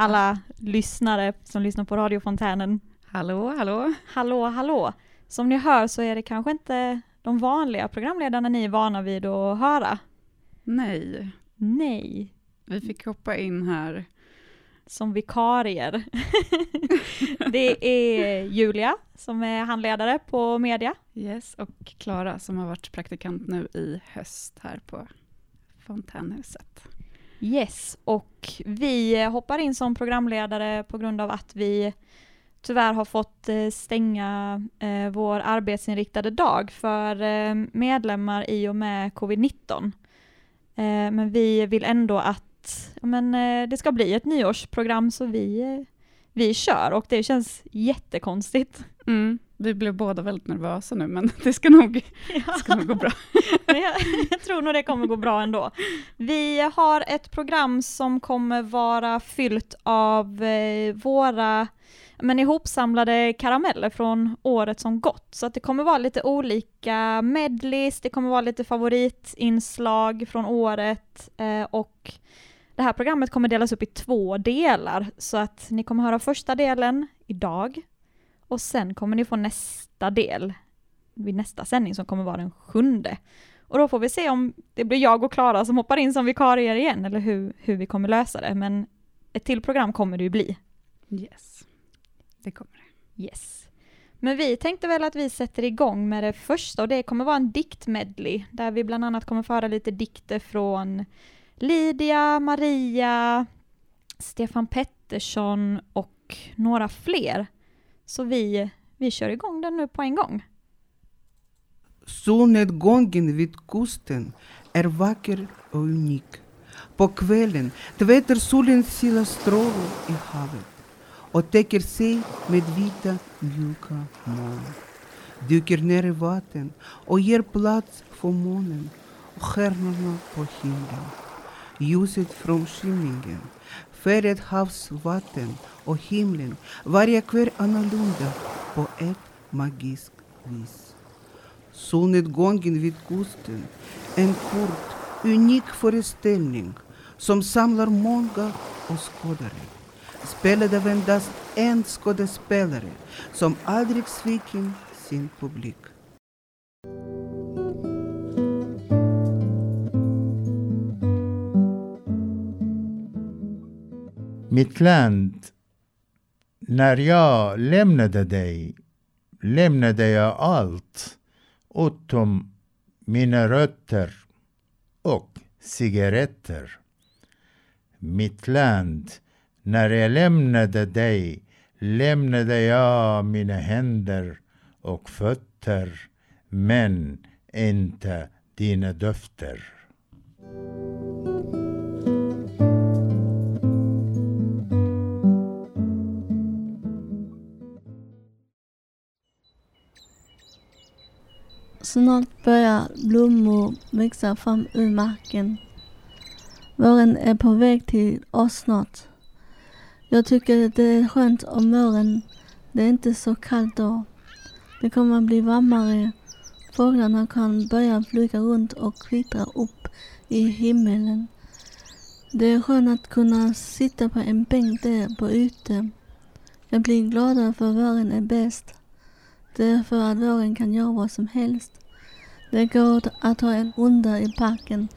Alla lyssnare som lyssnar på radiofontänen. Hallå, hallå. Hallå, hallå. Som ni hör så är det kanske inte de vanliga programledarna ni är vana vid att höra. Nej, Nej, vi fick hoppa in här. som vikarier. det är Julia som är handledare på media. Yes, och Klara som har varit praktikant nu i höst här på Fontänhuset. Yes, och vi hoppar in som programledare på grund av att vi tyvärr har fått eh, stänga eh, vår arbetsinriktade dag för eh, medlemmar i och med covid-19. Men vi vill ändå att men, det ska bli ett nyårsprogram så vi, vi kör och det känns jättekonstigt. Mm, vi blev båda väldigt nervösa nu, men det ska nog, ska nog gå bra. Jag, jag tror nog det kommer gå bra ändå. Vi har ett program som kommer vara fyllt av eh, våra men ihopsamlade karameller från året som gått. Så att det kommer vara lite olika medleys, det kommer vara lite favoritinslag från året eh, och det här programmet kommer delas upp i två delar. Så att ni kommer höra första delen idag och sen kommer ni få nästa del vid nästa sändning som kommer vara den sjunde. Och då får vi se om det blir jag och Klara som hoppar in som vikarier igen eller hur, hur vi kommer lösa det. Men ett till program kommer det ju bli. Yes, det kommer det. Yes. Men vi tänkte väl att vi sätter igång med det första och det kommer vara en diktmedley där vi bland annat kommer föra lite dikter från Lydia, Maria, Stefan Pettersson och några fler. Så vi, vi kör igång den nu på en gång. Solnedgången vid kusten är vacker och unik. På kvällen tvättar solen sina strålar i havet och täcker sig med vita, mjuka moln. Dyker ner i vatten och ger plats för månen och stjärnorna på himlen. Ljuset från skymningen, färgat havsvatten och himlen varje kväll annorlunda på ett magiskt vis. Solnedgången vid kusten, en kort, unik föreställning som samlar många åskådare. Spelad av endast en skådespelare som aldrig sviker sin publik. Mitt land, när jag lämnade dig lämnade jag allt utom mina rötter och cigaretter. Mitt land, när jag lämnade dig lämnade jag mina händer och fötter men inte dina döfter. Snart börjar blommor växa fram ur marken. Våren är på väg till oss snart. Jag tycker det är skönt om våren. Det är inte så kallt då. Det kommer att bli varmare. Fåglarna kan börja flyga runt och kvittra upp i himmelen. Det är skönt att kunna sitta på en bänk där på ute. Jag blir gladare för våren är bäst. Det är för att våren kan göra vad som helst. Det går att ha en runda i parken.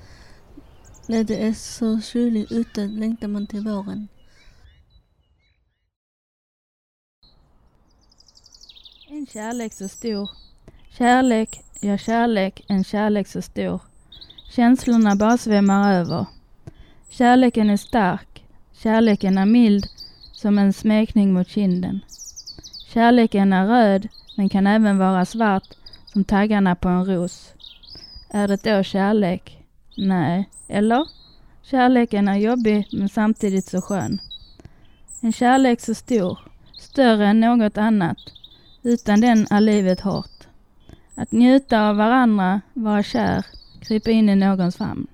När det är så kyligt ute längtar man till våren. En kärlek så stor. Kärlek, ja kärlek, en kärlek så stor. Känslorna bara svämmar över. Kärleken är stark. Kärleken är mild som en smekning mot kinden. Kärleken är röd men kan även vara svart som taggarna på en ros. Är det då kärlek? Nej, eller? Kärleken är jobbig men samtidigt så skön. En kärlek så stor, större än något annat. Utan den är livet hårt. Att njuta av varandra, vara kär, krypa in i någons famn.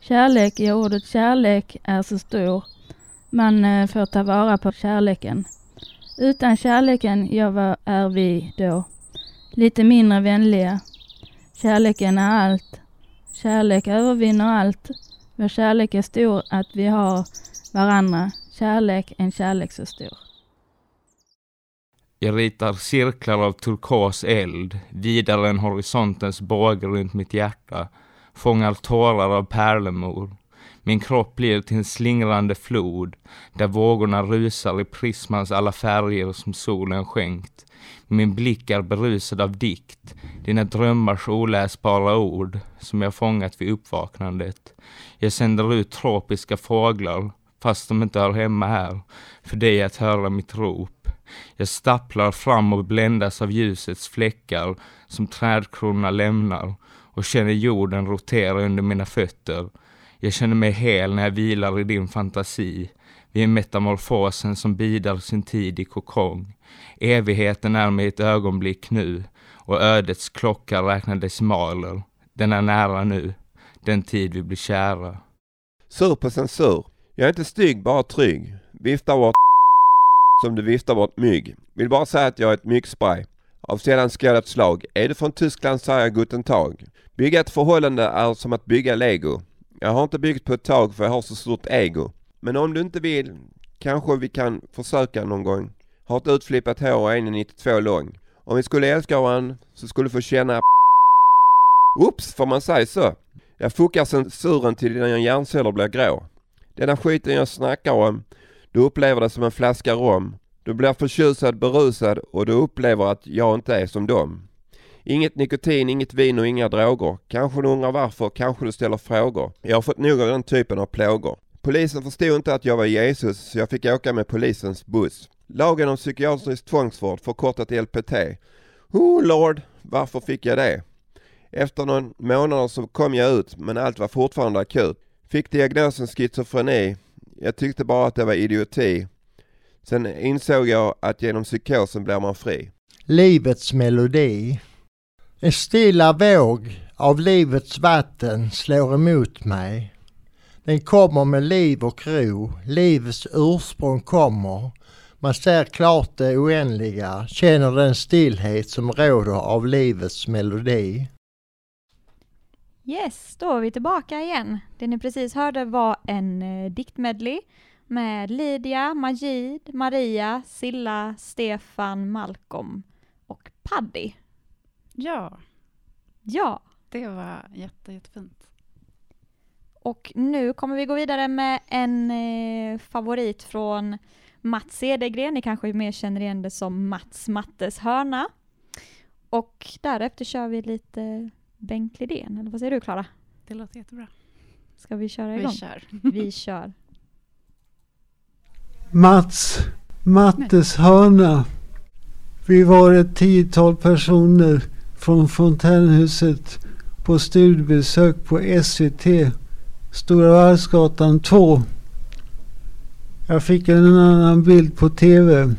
Kärlek, ja ordet kärlek är så stor. Man eh, får ta vara på kärleken. Utan kärleken, ja vad är vi då? Lite mindre vänliga. Kärleken är allt. Kärlek övervinner allt. Vår kärlek är stor att vi har varandra. Kärlek, en kärlek så stor. Jag ritar cirklar av turkos eld, vidare än horisontens båge runt mitt hjärta, fångar tårar av pärlemor. Min kropp blir till en slingrande flod, där vågorna rusar i prismans alla färger som solen skänkt. Min blick är berusad av dikt, dina drömmars oläsbara ord, som jag fångat vid uppvaknandet. Jag sänder ut tropiska fåglar, fast de inte hör hemma här, för dig att höra mitt rop. Jag stapplar fram och bländas av ljusets fläckar som trädkronorna lämnar och känner jorden rotera under mina fötter. Jag känner mig hel när jag vilar i din fantasi. Vi är metamorfosen som bidar sin tid i kokong. Evigheten är mig ett ögonblick nu och ödets klocka räknar decimaler. Den är nära nu, den tid vi blir kära. Sur på censur. Jag är inte stygg, bara trygg. Viftar bort som du viftar bort mygg. Vill bara säga att jag är ett myggspray. Av sällan skådat slag. Är du från Tyskland säger jag guten tag. Bygga ett förhållande är som att bygga lego. Jag har inte byggt på ett tag för jag har så stort ego. Men om du inte vill kanske vi kan försöka någon gång. Har ett utflippat hår och är 1,92 lång. Om vi skulle älska varandra så skulle du få känna Oops, får man säga så? Jag fuckar censuren till dina hjärnceller blir grå. Denna skiten jag snackar om, du upplever det som en flaska rom. Du blir förtjusad, berusad och du upplever att jag inte är som dem. Inget nikotin, inget vin och inga droger. Kanske du undrar varför, kanske du ställer frågor. Jag har fått nog av den typen av plågor. Polisen förstod inte att jag var Jesus så jag fick åka med polisens buss. Lagen om psykiatrisk tvångsvård, förkortat LPT. Oh lord, varför fick jag det? Efter någon månader så kom jag ut men allt var fortfarande akut. Fick diagnosen schizofreni. Jag tyckte bara att det var idioti. Sen insåg jag att genom psykosen blir man fri. Livets melodi. En stilla våg av livets vatten slår emot mig. Den kommer med liv och ro. Livets ursprung kommer. Man ser klart det oändliga, känner den stillhet som råder av livets melodi. Yes, då är vi tillbaka igen. Det ni precis hörde var en eh, diktmedley med Lydia, Majid, Maria, Silla, Stefan, Malcolm och Paddy. Ja, Ja, det var jätte, jättefint. och nu kommer vi gå vidare med en eh, favorit från Mats Cedergren. Ni kanske mer känner igen det som Mats Mattes hörna. Och därefter kör vi lite Bengt Lidén, eller vad säger du Klara? Det låter jättebra. Ska vi köra igång? Vi kör. Vi kör. Mats, Mattes hörna. Vi var ett tiotal personer från Fontänhuset på studiebesök på SVT, Stora Varvsgatan 2. Jag fick en annan bild på TV.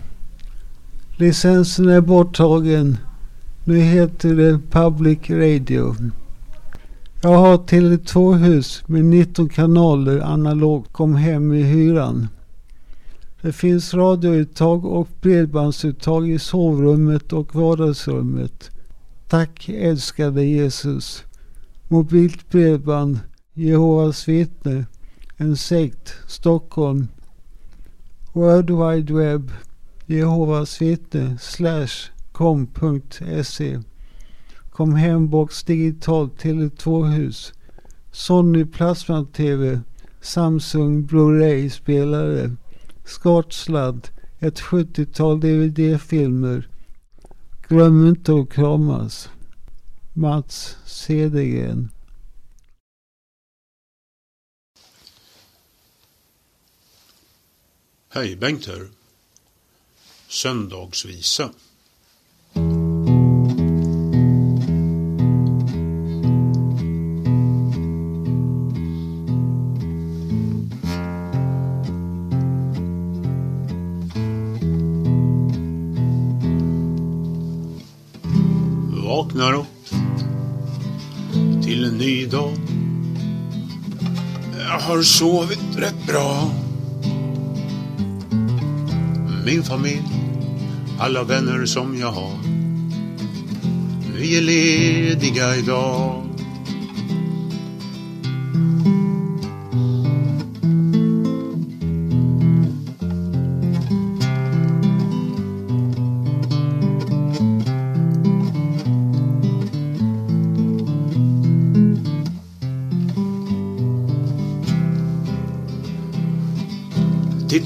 Licensen är borttagen. Nu heter det Public Radio. Jag har Tele2-hus med 19 kanaler analogt. Kom hem i hyran. Det finns radiouttag och bredbandsuttag i sovrummet och vardagsrummet. Tack älskade Jesus. Mobilt bredband, Jehovas vittne, en sekt, Stockholm. World Wide Web, Jehovas vittne, slash com.se. Kom hem box digitalt Tele2 hus. Sony Plasma TV, Samsung Blu-ray spelare, Skartsladd, ett 70-tal DVD-filmer. Glöm inte att kramas. Mats Cedergren. Hej, Bengt här. Söndagsvisa. Har sovit rätt bra. Min familj, alla vänner som jag har. Vi är lediga idag.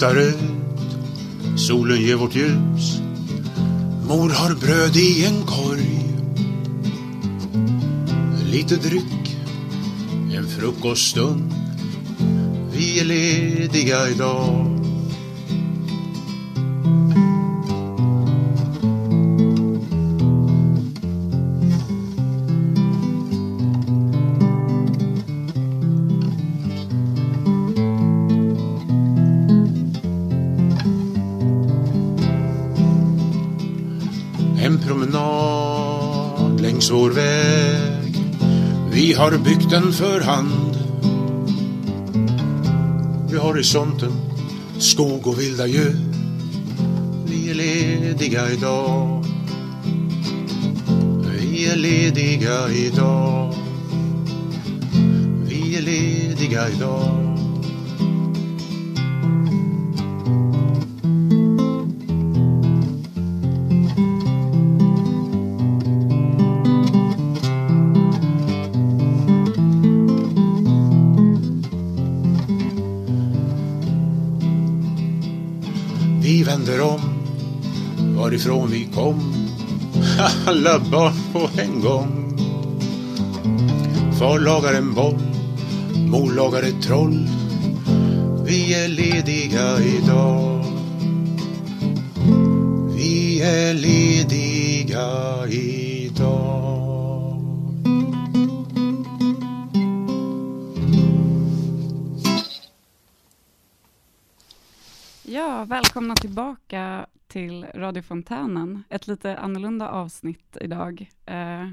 Tittar röd. solen ger vårt ljus. Mor har bröd i en korg. Lite dryck, en frukoststund. Vi är lediga idag. Har byggt den för hand. Vid horisonten skog och vilda djur. Vi är lediga idag. Vi är lediga idag. Vi är lediga idag. Varifrån vi kom. Alla barn på en gång. Far lagar en boll, mor lagar ett troll. Vi är lediga idag. Vi är lediga idag. Ja, välkomna tillbaka till radiofontänen. Ett lite annorlunda avsnitt idag. Eh,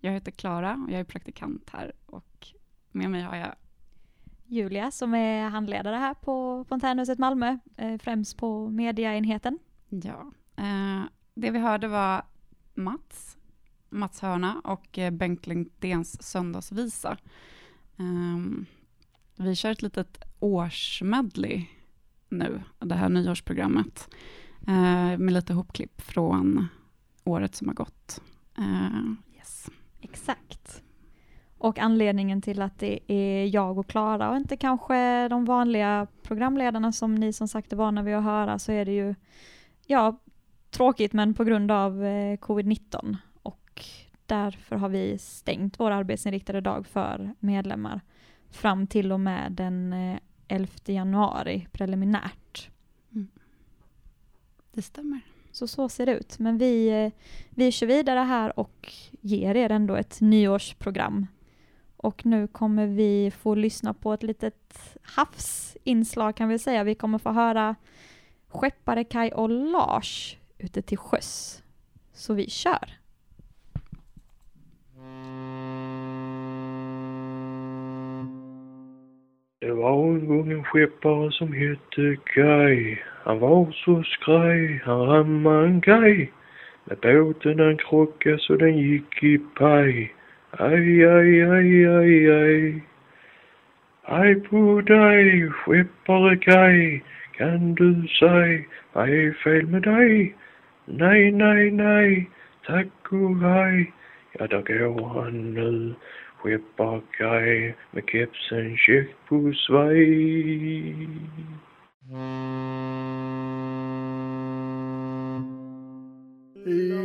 Jag heter Klara och jag är praktikant här och med mig har jag Julia som är handledare här på Fontänhuset Malmö, eh, främst på mediaenheten. Ja, eh, det vi hörde var Mats, Mats Hörna och Bengt Lindéns söndagsvisa. Ehm, vi kör ett litet årsmedley nu, det här nyårsprogrammet, eh, med lite hopklipp från året som har gått. Eh, yes. Exakt. Och anledningen till att det är jag och Klara och inte kanske de vanliga programledarna som ni som sagt är vana vid att höra så är det ju, ja, tråkigt men på grund av eh, covid-19 och därför har vi stängt vår arbetsinriktade dag för medlemmar fram till och med den eh, 11 januari preliminärt. Det stämmer. Så så ser det ut. Men vi, eh, vi kör vidare här och ger er ändå ett nyårsprogram. Och nu kommer vi få lyssna på ett litet havsinslag kan vi säga. Vi kommer få höra skeppare Kai och Lars ute till sjöss. Så vi kör. Det var en gång en skeppare som hette Kai. Han var så skraj, han rammade en kaj. Med båten han krockade så den gick i paj. Aj, aj, aj, aj, aj. Aj på dig, skeppare Kaj. Kan du säg, vad är fel med dig? Nej, nej, nej, tack och hej. Ja, där går han nu, skeppare Kaj med kepsen check på svaj.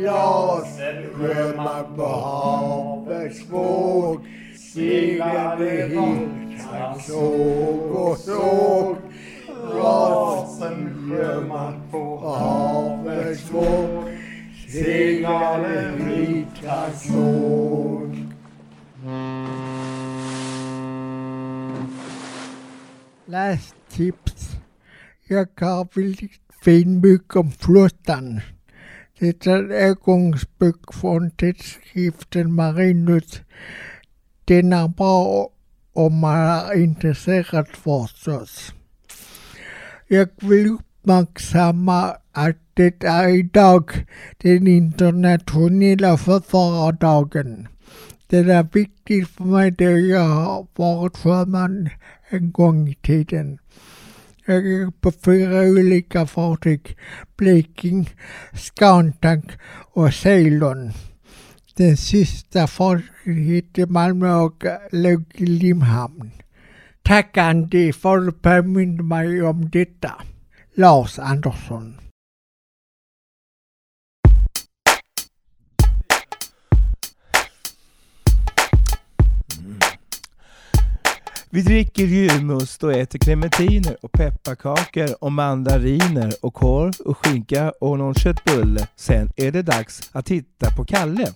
Jag sjöman på havets våg seglade hit, han såg och såg. rasen sjöman på havets våg seglade hit, han såg. Lästips. Väldigt fin bok om flottan. Det är engångsbok från tidskriften Marinus. Den är bra om man är intresserad förstås. Jag vill uppmärksamma att det är idag den internationella förfarardagen. Det är viktigt för mig då jag har varit sjöman en gång i. Jag gick på fyra olika fartyg. Bleking, Scantank och Ceylon. Den sista fartyget hette Malmö och låg i Limhamn. Tack Andy för att du påminde mig om detta. Lars Andersson. Vi dricker julmust och äter clementiner och pepparkakor och mandariner och korv och skinka och någon köttbulle. Sen är det dags att titta på Kalle.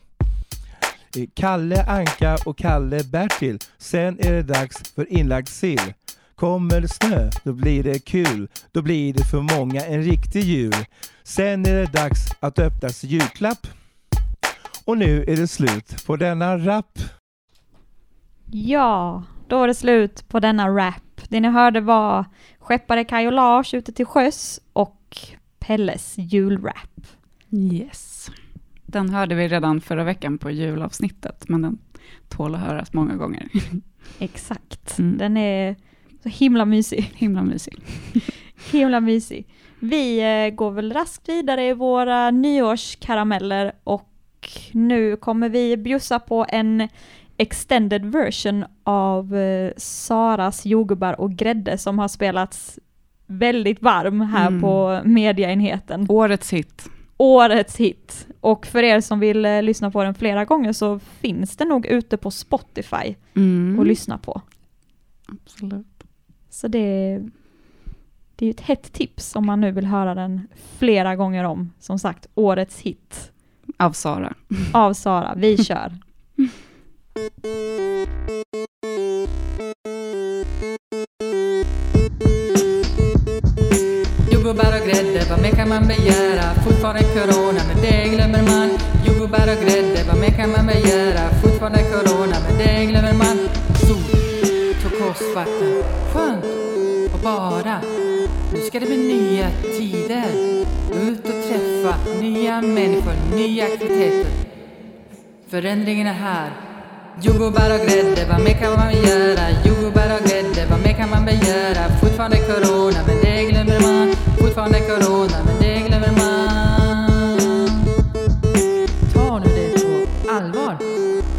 Eh, Kalle Anka och Kalle Bertil. Sen är det dags för inlagd sill. Kommer det snö, då blir det kul. Då blir det för många en riktig jul. Sen är det dags att öppnas julklapp. Och nu är det slut på denna rap. Ja, då är det slut på denna rap. Det ni hörde var Skeppare Kaj och Lars ute till sjöss och Pelles julrap. Yes. Den hörde vi redan förra veckan på julavsnittet, men den tål att höras många gånger. Exakt. Mm. Den är så himla mysig. Himla mysig. Himla mysig. Vi eh, går väl raskt vidare i våra nyårskarameller och nu kommer vi bjussa på en extended version av eh, Saras jordgubbar och grädde som har spelats väldigt varm här Mm. på mediaenheten. Årets hit. Årets hit. Och för er som vill eh, lyssna på den flera gånger så finns den nog ute på Spotify Mm. att lyssna på. Absolut. Så det, det är ett hett tips om man nu vill höra den flera gånger om. Som sagt, årets hit Av Sara. av Sara. Vi kör. Jordgubbar och grädde, vad mer kan man begära? Fortfarande corona, men det glömmer man. Jordgubbar och grädde, vad mer kan man begära? Fortfarande corona, men det glömmer man. Sol, turkosvatten, skönt och bara. Nu ska det bli nya tider. Ut och träffa nya människor, nya aktiviteter. Förändringen är här. Jordgubbar och grädde, vad mer kan man göra? Jordgubbar och grädde, vad mer kan man begära? Fortfarande corona, men det glömmer man. Fortfarande corona, men det glömmer man. Ta nu det på allvar.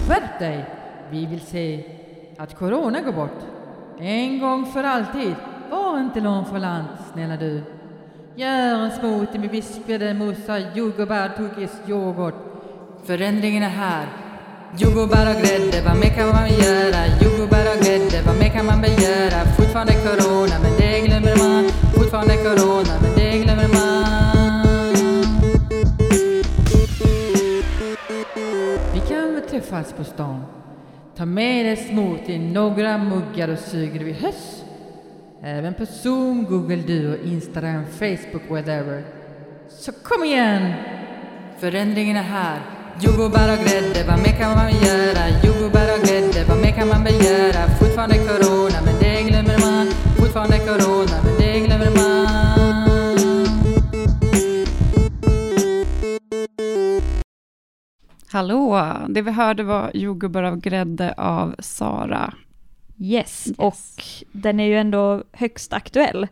Skärp dig! Vi vill se att corona går bort. En gång för alltid. Var inte nonchalant, snälla du. Gör en smoothie med vispade mossa, jordgubbar, turkisk yoghurt. Förändringen är här. Jordgubbar och grädde, vad mer kan man göra? Jordgubbar och grädde, vad mer kan man begära? Fortfarande corona, men det glömmer man. Fortfarande corona, men det glömmer man. Vi kan väl träffas på stan. Ta med dig smoothie, några muggar och suger vi höst. Även på Zoom, Google Duo, Instagram, Facebook, whatever. Så kom igen! Förändringen är här. Jordgubbar och grädde, vad mer kan man göra? Jordgubbar och grädde, vad mer kan man begära? Fortfarande corona, men det glömmer man. Fortfarande corona, men det glömmer man. Hallå! Det vi hörde var jordgubbar av grädde av Sara. Yes, och den är ju ändå högst aktuell.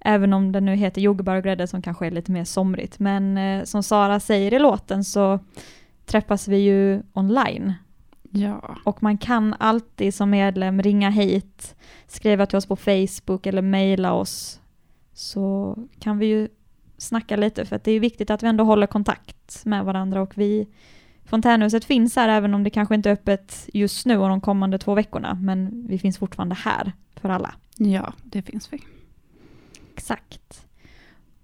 Även om den nu heter jordgubbar och grädde som kanske är lite mer somrigt. Men eh, som Sara säger i låten så träffas vi ju online. Ja. Och man kan alltid som medlem ringa hit, skriva till oss på Facebook eller mejla oss. Så kan vi ju snacka lite för att det är viktigt att vi ändå håller kontakt med varandra och vi Fontänhuset finns här även om det kanske inte är öppet just nu och de kommande två veckorna men vi finns fortfarande här för alla. Ja, det finns vi. Exakt.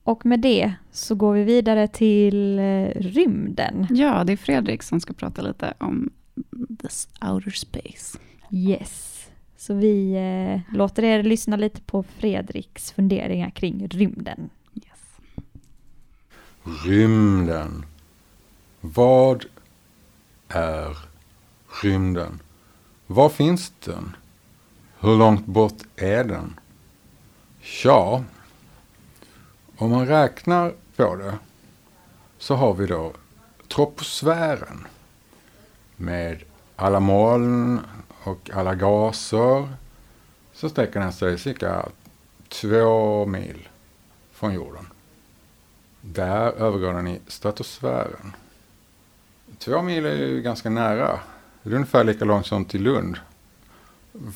Och med det så går vi vidare till eh, rymden. Ja, det är Fredrik som ska prata lite om this outer space. Yes. Så vi eh, låter er lyssna lite på Fredriks funderingar kring rymden. Rymden. Vad är rymden? Var finns den? Hur långt bort är den? Ja, om man räknar på det så har vi då troposfären med alla moln och alla gaser så sträcker den sig cirka två mil från jorden. Där övergår den i stratosfären. Två mil är ju ganska nära. Det är ungefär lika långt som till Lund.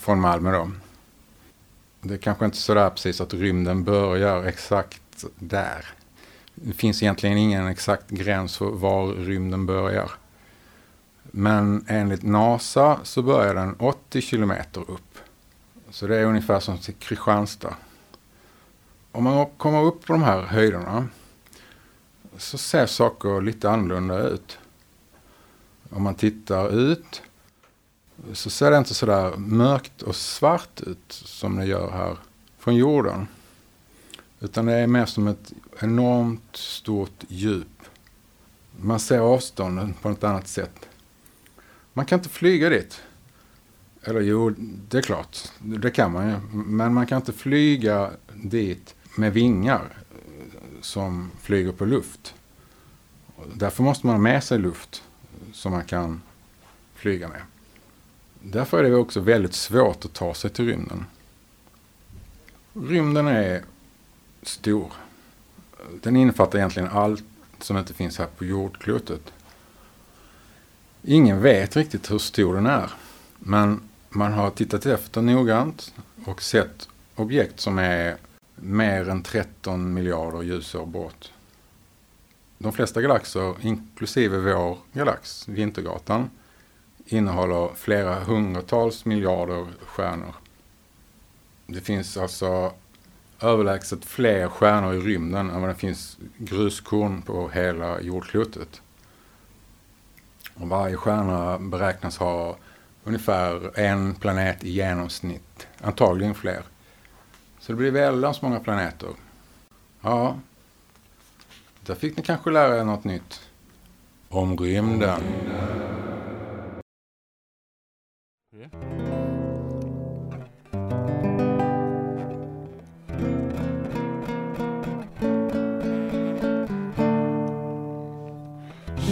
Från Malmö då. Det är kanske inte sådär precis att rymden börjar exakt exakt där. Det finns egentligen ingen exakt gräns för var rymden börjar. Men enligt NASA så börjar den 80 kilometer upp. Så det är ungefär som till Kristianstad. Om man kommer upp på de här höjderna så ser saker lite annorlunda ut. Om man tittar ut så ser det inte så där mörkt och svart ut som det gör här från jorden. Utan det är mer som ett enormt stort djup. Man ser avstånden på ett annat sätt. Man kan inte flyga dit. Eller jo, det är klart, det kan man ju. Men man kan inte flyga dit med vingar som flyger på luft. Därför måste man ha med sig luft som man kan flyga med. Därför är det också väldigt svårt att ta sig till rymden. Rymden är stor. Den innefattar egentligen allt som inte finns här på jordklotet. Ingen vet riktigt hur stor den är. Men man har tittat efter noggrant och sett objekt som är mer än 13 miljarder ljusår bort. De flesta galaxer, inklusive vår galax, Vintergatan, innehåller flera hundratals miljarder stjärnor. Det finns alltså överlägset fler stjärnor i rymden än vad det finns gruskorn på hela jordklotet. Och varje stjärna beräknas ha ungefär en planet i genomsnitt. Antagligen fler. Så det blir väldans många planeter. Ja, där fick ni kanske lära er något nytt. Om rymden.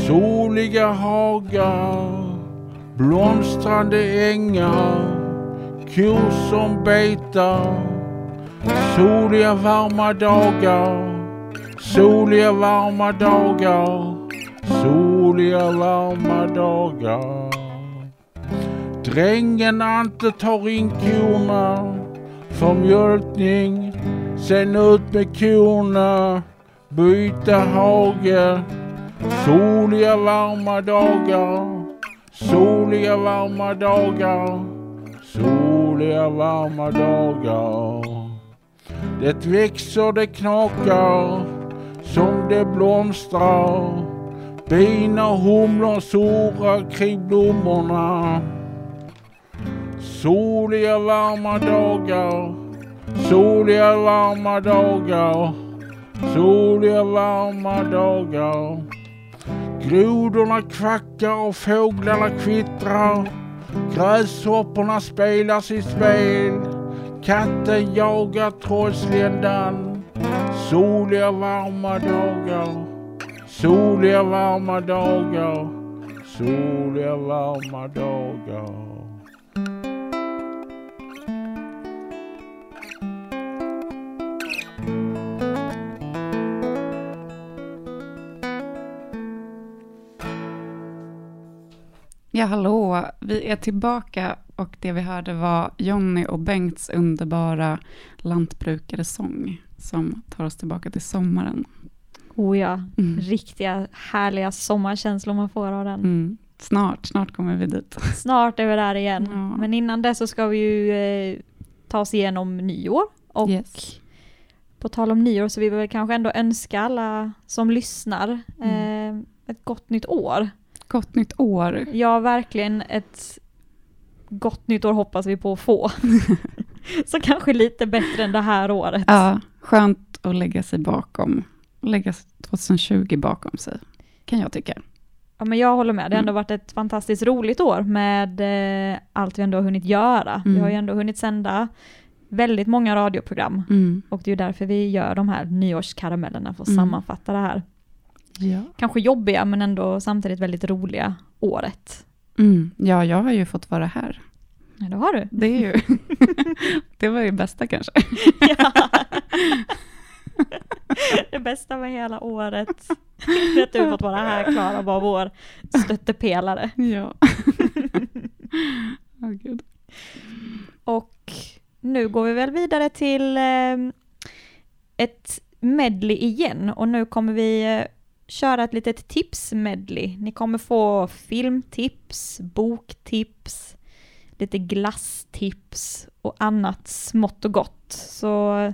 Soliga hagar, blomstrande ängar, kor som betar, soliga varma dagar, soliga varma dagar, soliga varma dagar. Drängen Ante tar in korna för mjölkning, sen ut med korna, byta hage, Soliga varma dagar, soliga varma dagar, soliga varma dagar. Det växer, det knakar, som det blomstrar. Bina och humlor surrar kring blommorna. Soliga varma dagar, soliga varma dagar, soliga varma dagar. Grodorna kvackar och fåglarna kvittrar. Gräshopporna spelar sitt spel. Katten jagar trollsländan. Soliga varma dagar. Soliga varma dagar. Soliga varma dagar. Ja, hallå. Vi är tillbaka och det vi hörde var Jonny och Bengts underbara lantbrukaresång som tar oss tillbaka till sommaren. Oh ja, mm. riktiga härliga sommarkänslor man får av den. Mm. Snart, snart kommer vi dit. Snart är vi där igen. Ja. Men innan det så ska vi ju eh, ta oss igenom nyår. Och yes. på tal om nyår så vill vi väl kanske ändå önska alla som lyssnar mm. eh, ett gott nytt år. Gott nytt år. Ja, verkligen ett gott nytt år hoppas vi på att få. Så kanske lite bättre än det här året. Ja, skönt att lägga sig bakom. Lägga 2020 bakom sig, kan jag tycka. Ja, men jag håller med. Det har ändå mm. varit ett fantastiskt roligt år med eh, allt vi ändå har hunnit göra. Mm. Vi har ju ändå hunnit sända väldigt många radioprogram mm. och det är ju därför vi gör de här nyårskaramellerna för att mm. sammanfatta det här ja. kanske jobbiga men ändå samtidigt väldigt roliga året. Mm. Ja, jag har ju fått vara här. Ja, det har du. Det är ju, det var ju bästa kanske. ja. Det bästa med hela året är att du fått vara här Klara och vara vår stöttepelare. Ja. oh, Gud. Och nu går vi väl vidare till eh, ett medley igen och nu kommer vi eh, köra ett litet tips-medley. Ni kommer få filmtips, boktips, lite glasstips och annat smått och gott. Så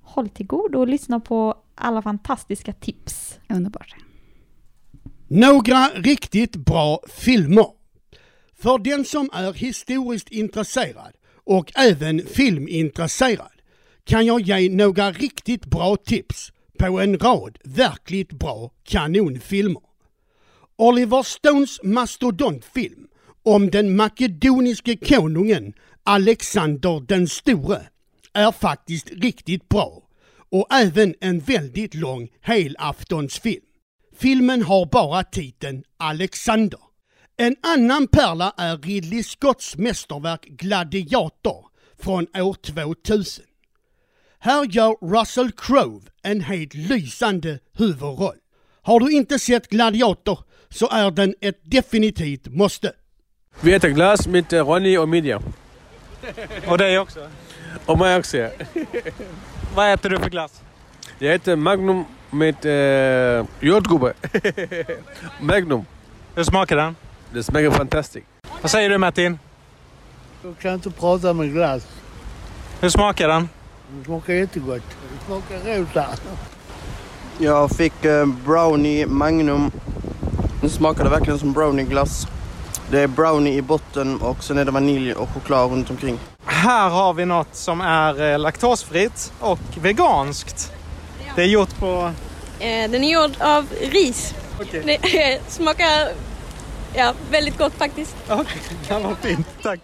håll till godo och lyssna på alla fantastiska tips. Underbart. Några riktigt bra filmer. För den som är historiskt intresserad och även filmintresserad kan jag ge några riktigt bra tips på en rad verkligt bra kanonfilmer. Oliver Stones mastodontfilm om den makedoniske konungen Alexander den store är faktiskt riktigt bra och även en väldigt lång helaftonsfilm. Filmen har bara titeln Alexander. En annan pärla är Ridley Scotts mästerverk Gladiator från år 2000. Här gör Russell Crowe en helt lysande huvudroll. Har du inte sett Gladiator så är den ett definitivt måste. Vi äter glass med eh, Ronny och Midja. Och dig också? Och mig också ja. Vad äter du för glass? Jag äter Magnum med uh, jordgubbe. Magnum. Hur smakar den? Det smakar fantastiskt. Vad säger du Martin? Du kan inte prata med glass. Hur smakar den? Det smakar jättegott. Det smakar rosa. Jag fick eh, brownie magnum. Det smakade verkligen som brownieglass. Det är brownie i botten och sen är det vanilj och choklad runt omkring. Här har vi något som är eh, laktosfritt och veganskt. Det är gjort på... Eh, Den är gjord av ris. Det eh, smakar ja, väldigt gott faktiskt. Okej, det var fint. Tack.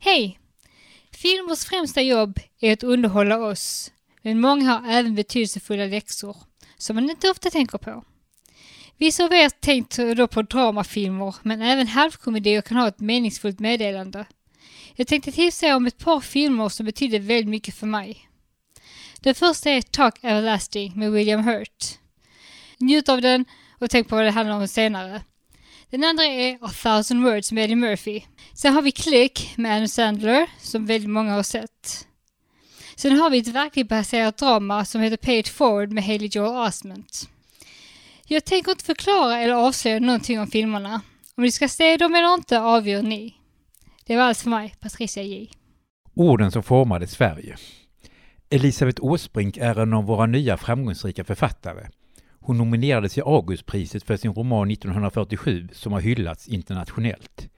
Hej! Filmers främsta jobb är att underhålla oss, men många har även betydelsefulla läxor som man inte ofta tänker på. Vissa av er tänkte då på dramafilmer, men även halvkomedier kan ha ett meningsfullt meddelande. Jag tänkte tipsa er om ett par filmer som betyder väldigt mycket för mig. Den första är Talk Everlasting med William Hurt. Njut av den och tänk på vad det handlar om senare. Den andra är A thousand words med Eddie Murphy. Sen har vi Click med Adam Sandler, som väldigt många har sett. Sen har vi ett verkligt baserat drama som heter Pay It Forward med Haley Joel Osment. Jag tänker inte förklara eller avslöja någonting om filmerna. Om ni ska se dem eller inte avgör ni. Det var allt för mig, Patricia J. Orden som formade Sverige. Elisabeth Åsbrink är en av våra nya framgångsrika författare. Hon nominerades till Augustpriset för sin roman 1947 som har hyllats internationellt.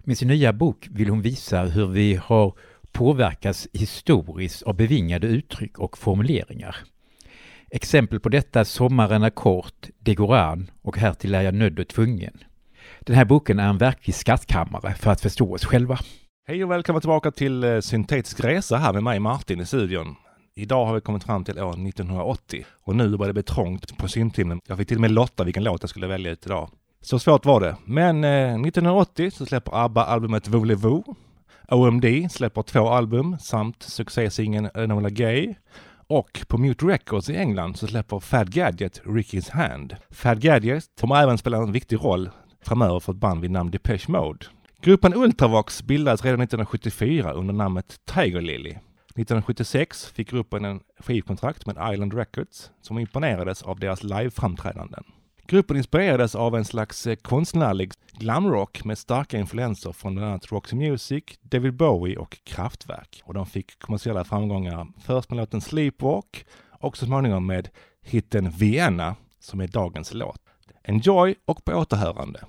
Med sin nya bok vill hon visa hur vi har påverkats historiskt av bevingade uttryck och formuleringar. Exempel på detta är Sommaren är kort, Det går an och Härtill är jag nödd och tvungen. Den här boken är en verklig skattkammare för att förstå oss själva. Hej och välkomna tillbaka till eh, Syntetisk Resa här med mig Martin i studion. Idag har vi kommit fram till år 1980 och nu börjar det bli trångt på syntimmen. Jag fick till och med lotta vilken låt jag skulle välja ut idag. Så svårt var det. Men eh, 1980 så släpper ABBA albumet Voulez-Vous. OMD släpper två album samt succésingeln Enola Gay. Och på Mute Records i England så släpper Fad Gadget Ricky's Hand. Fad Gadget kommer även spela en viktig roll framöver för ett band vid namn Depeche Mode. Gruppen Ultravox bildades redan 1974 under namnet Tiger Lily. 1976 fick gruppen en skivkontrakt med Island Records som imponerades av deras liveframträdanden. Gruppen inspirerades av en slags eh, konstnärlig glamrock med starka influenser från bland annat Roxy Music, David Bowie och Kraftwerk. Och de fick kommersiella framgångar först med låten Sleepwalk och så småningom med hitten Vienna som är dagens låt. Enjoy och på återhörande!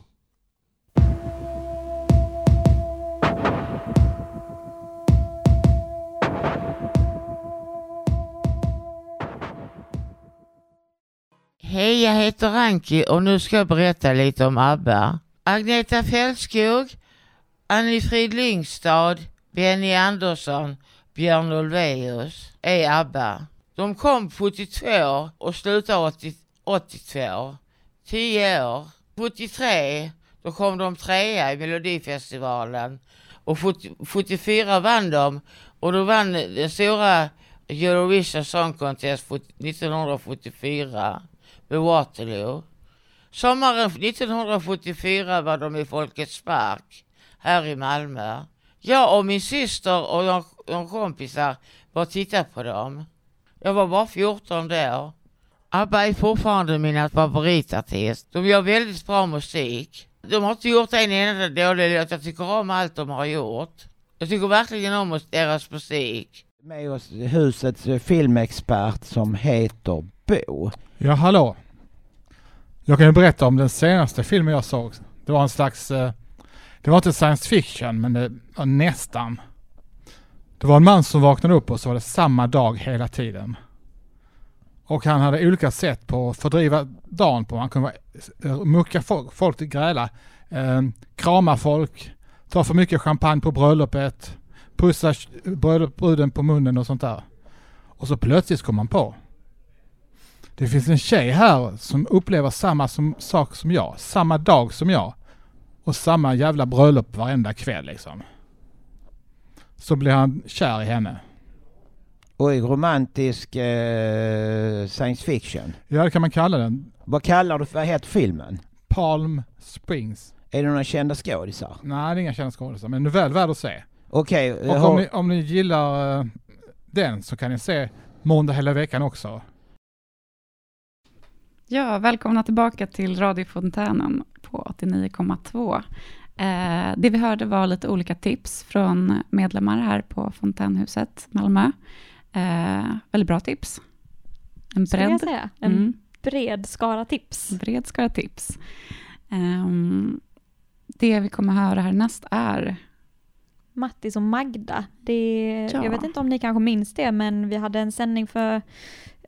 Hej, jag heter Anki och nu ska jag berätta lite om ABBA. Agneta Fältskog, Annie-Frid Lyngstad, Benny Andersson, Björn Ulvaeus är ABBA. De kom 72 och slutade 80, 82. 10 år. 73 då kom de trea i Melodifestivalen och 74 vann de och då vann den stora Eurovision Song Contest 1974 vid Waterloo. Sommaren 1974 var de i Folkets Park här i Malmö. Jag och min syster och några kompisar var och tittade på dem. Jag var bara 14 då. ABBA är fortfarande mina favoritartist. De gör väldigt bra musik. De har inte gjort en enda dålig låt. Jag tycker om allt de har gjort. Jag tycker verkligen om deras musik. Med oss husets filmexpert som heter Bo. Ja, hallå. Jag kan ju berätta om den senaste filmen jag såg. Det var en slags, eh, det var inte science fiction, men det var nästan. Det var en man som vaknade upp och så var det samma dag hela tiden. Och han hade olika sätt på att fördriva dagen på. Han kunde vara- eh, mucka folk, folk till gräla, eh, krama folk, ta för mycket champagne på bröllopet, pussa bröllop- bruden på munnen och sånt där. Och så plötsligt kom han på. Det finns en tjej här som upplever samma som, sak som jag, samma dag som jag. Och samma jävla bröllop varenda kväll liksom. Så blir han kär i henne. Och i romantisk eh, science fiction. Ja, det kan man kalla den. Vad kallar du för, vad heter filmen? Palm Springs. Är det några kända skådisar? Nej, det är inga kända skådisar, men väl värd att se. Okej, Och har- om ni, om ni gillar eh, den så kan ni se Måndag hela veckan också. Ja, välkomna tillbaka till radiofontänen på 89,2. Eh, det vi hörde var lite olika tips från medlemmar här på Fontänhuset Malmö. Eh, väldigt bra tips. En bredd. säga. En Mm. bred skara tips. Bred skara tips. Ehm, det vi kommer höra härnäst är Mattis och Magda. Det, Ja. Jag vet inte om ni kanske minns det, men vi hade en sändning för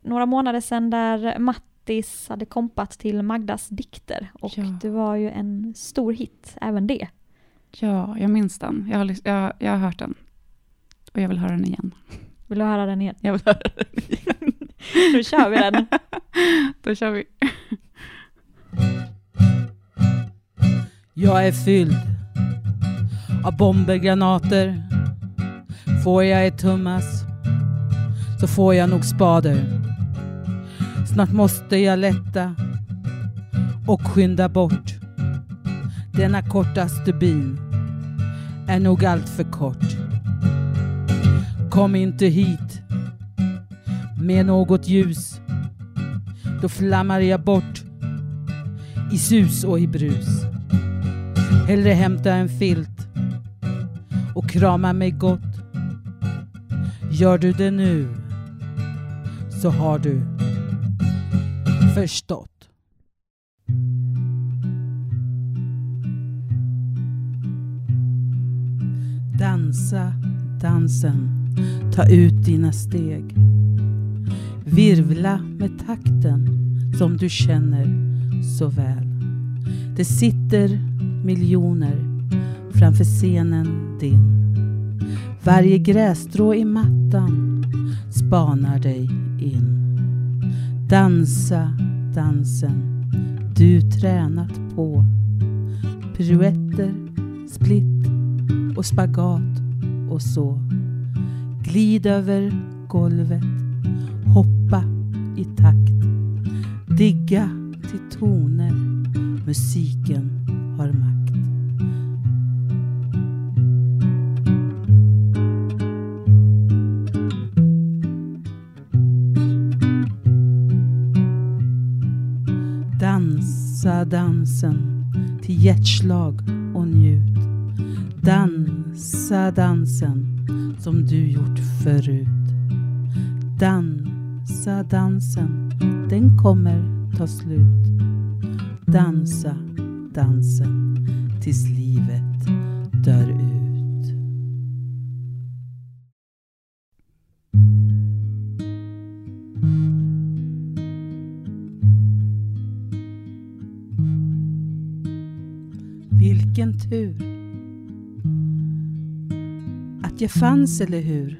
några månader sedan där Mattis hade kompat till Magdas dikter och det var ju en stor hit, även det. Ja, jag minns den. Jag har, jag, jag har hört den. Och jag vill höra den igen. Vill du höra den igen? Jag vill höra den igen. Då kör vi den. Då kör vi. Jag är fylld av bomber, granater. Får jag ett tummas så får jag nog spader. Snart måste jag lätta och skynda bort. Denna korta stubin är nog allt för kort. Kom inte hit med något ljus. Då flammar jag bort i sus och i brus. Hellre hämta en filt och krama mig gott. Gör du det nu så har du Mm. förstått. Dansa dansen, ta ut dina steg. Virvla med takten som du känner så väl. Det sitter miljoner framför scenen din. Varje grässtrå i mattan spanar dig in. Dansa dansen du tränat på. Piruetter, split och spagat och så. Glid över golvet, hoppa i takt. Digga till toner musiken har makt. Dansen till hjärtslag och njut. Dansa dansen som du gjort förut. Dansa dansen, den kommer ta slut. Dansa dansen tills livet dör ut. Fanns, eller hur?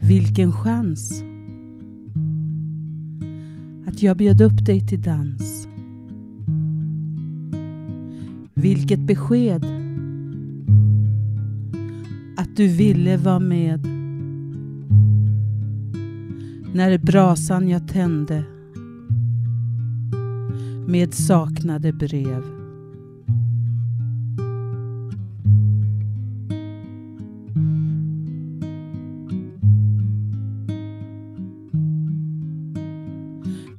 Vilken chans att jag bjöd upp dig till dans. Vilket besked att du ville vara med. När brasan jag tände med saknade brev.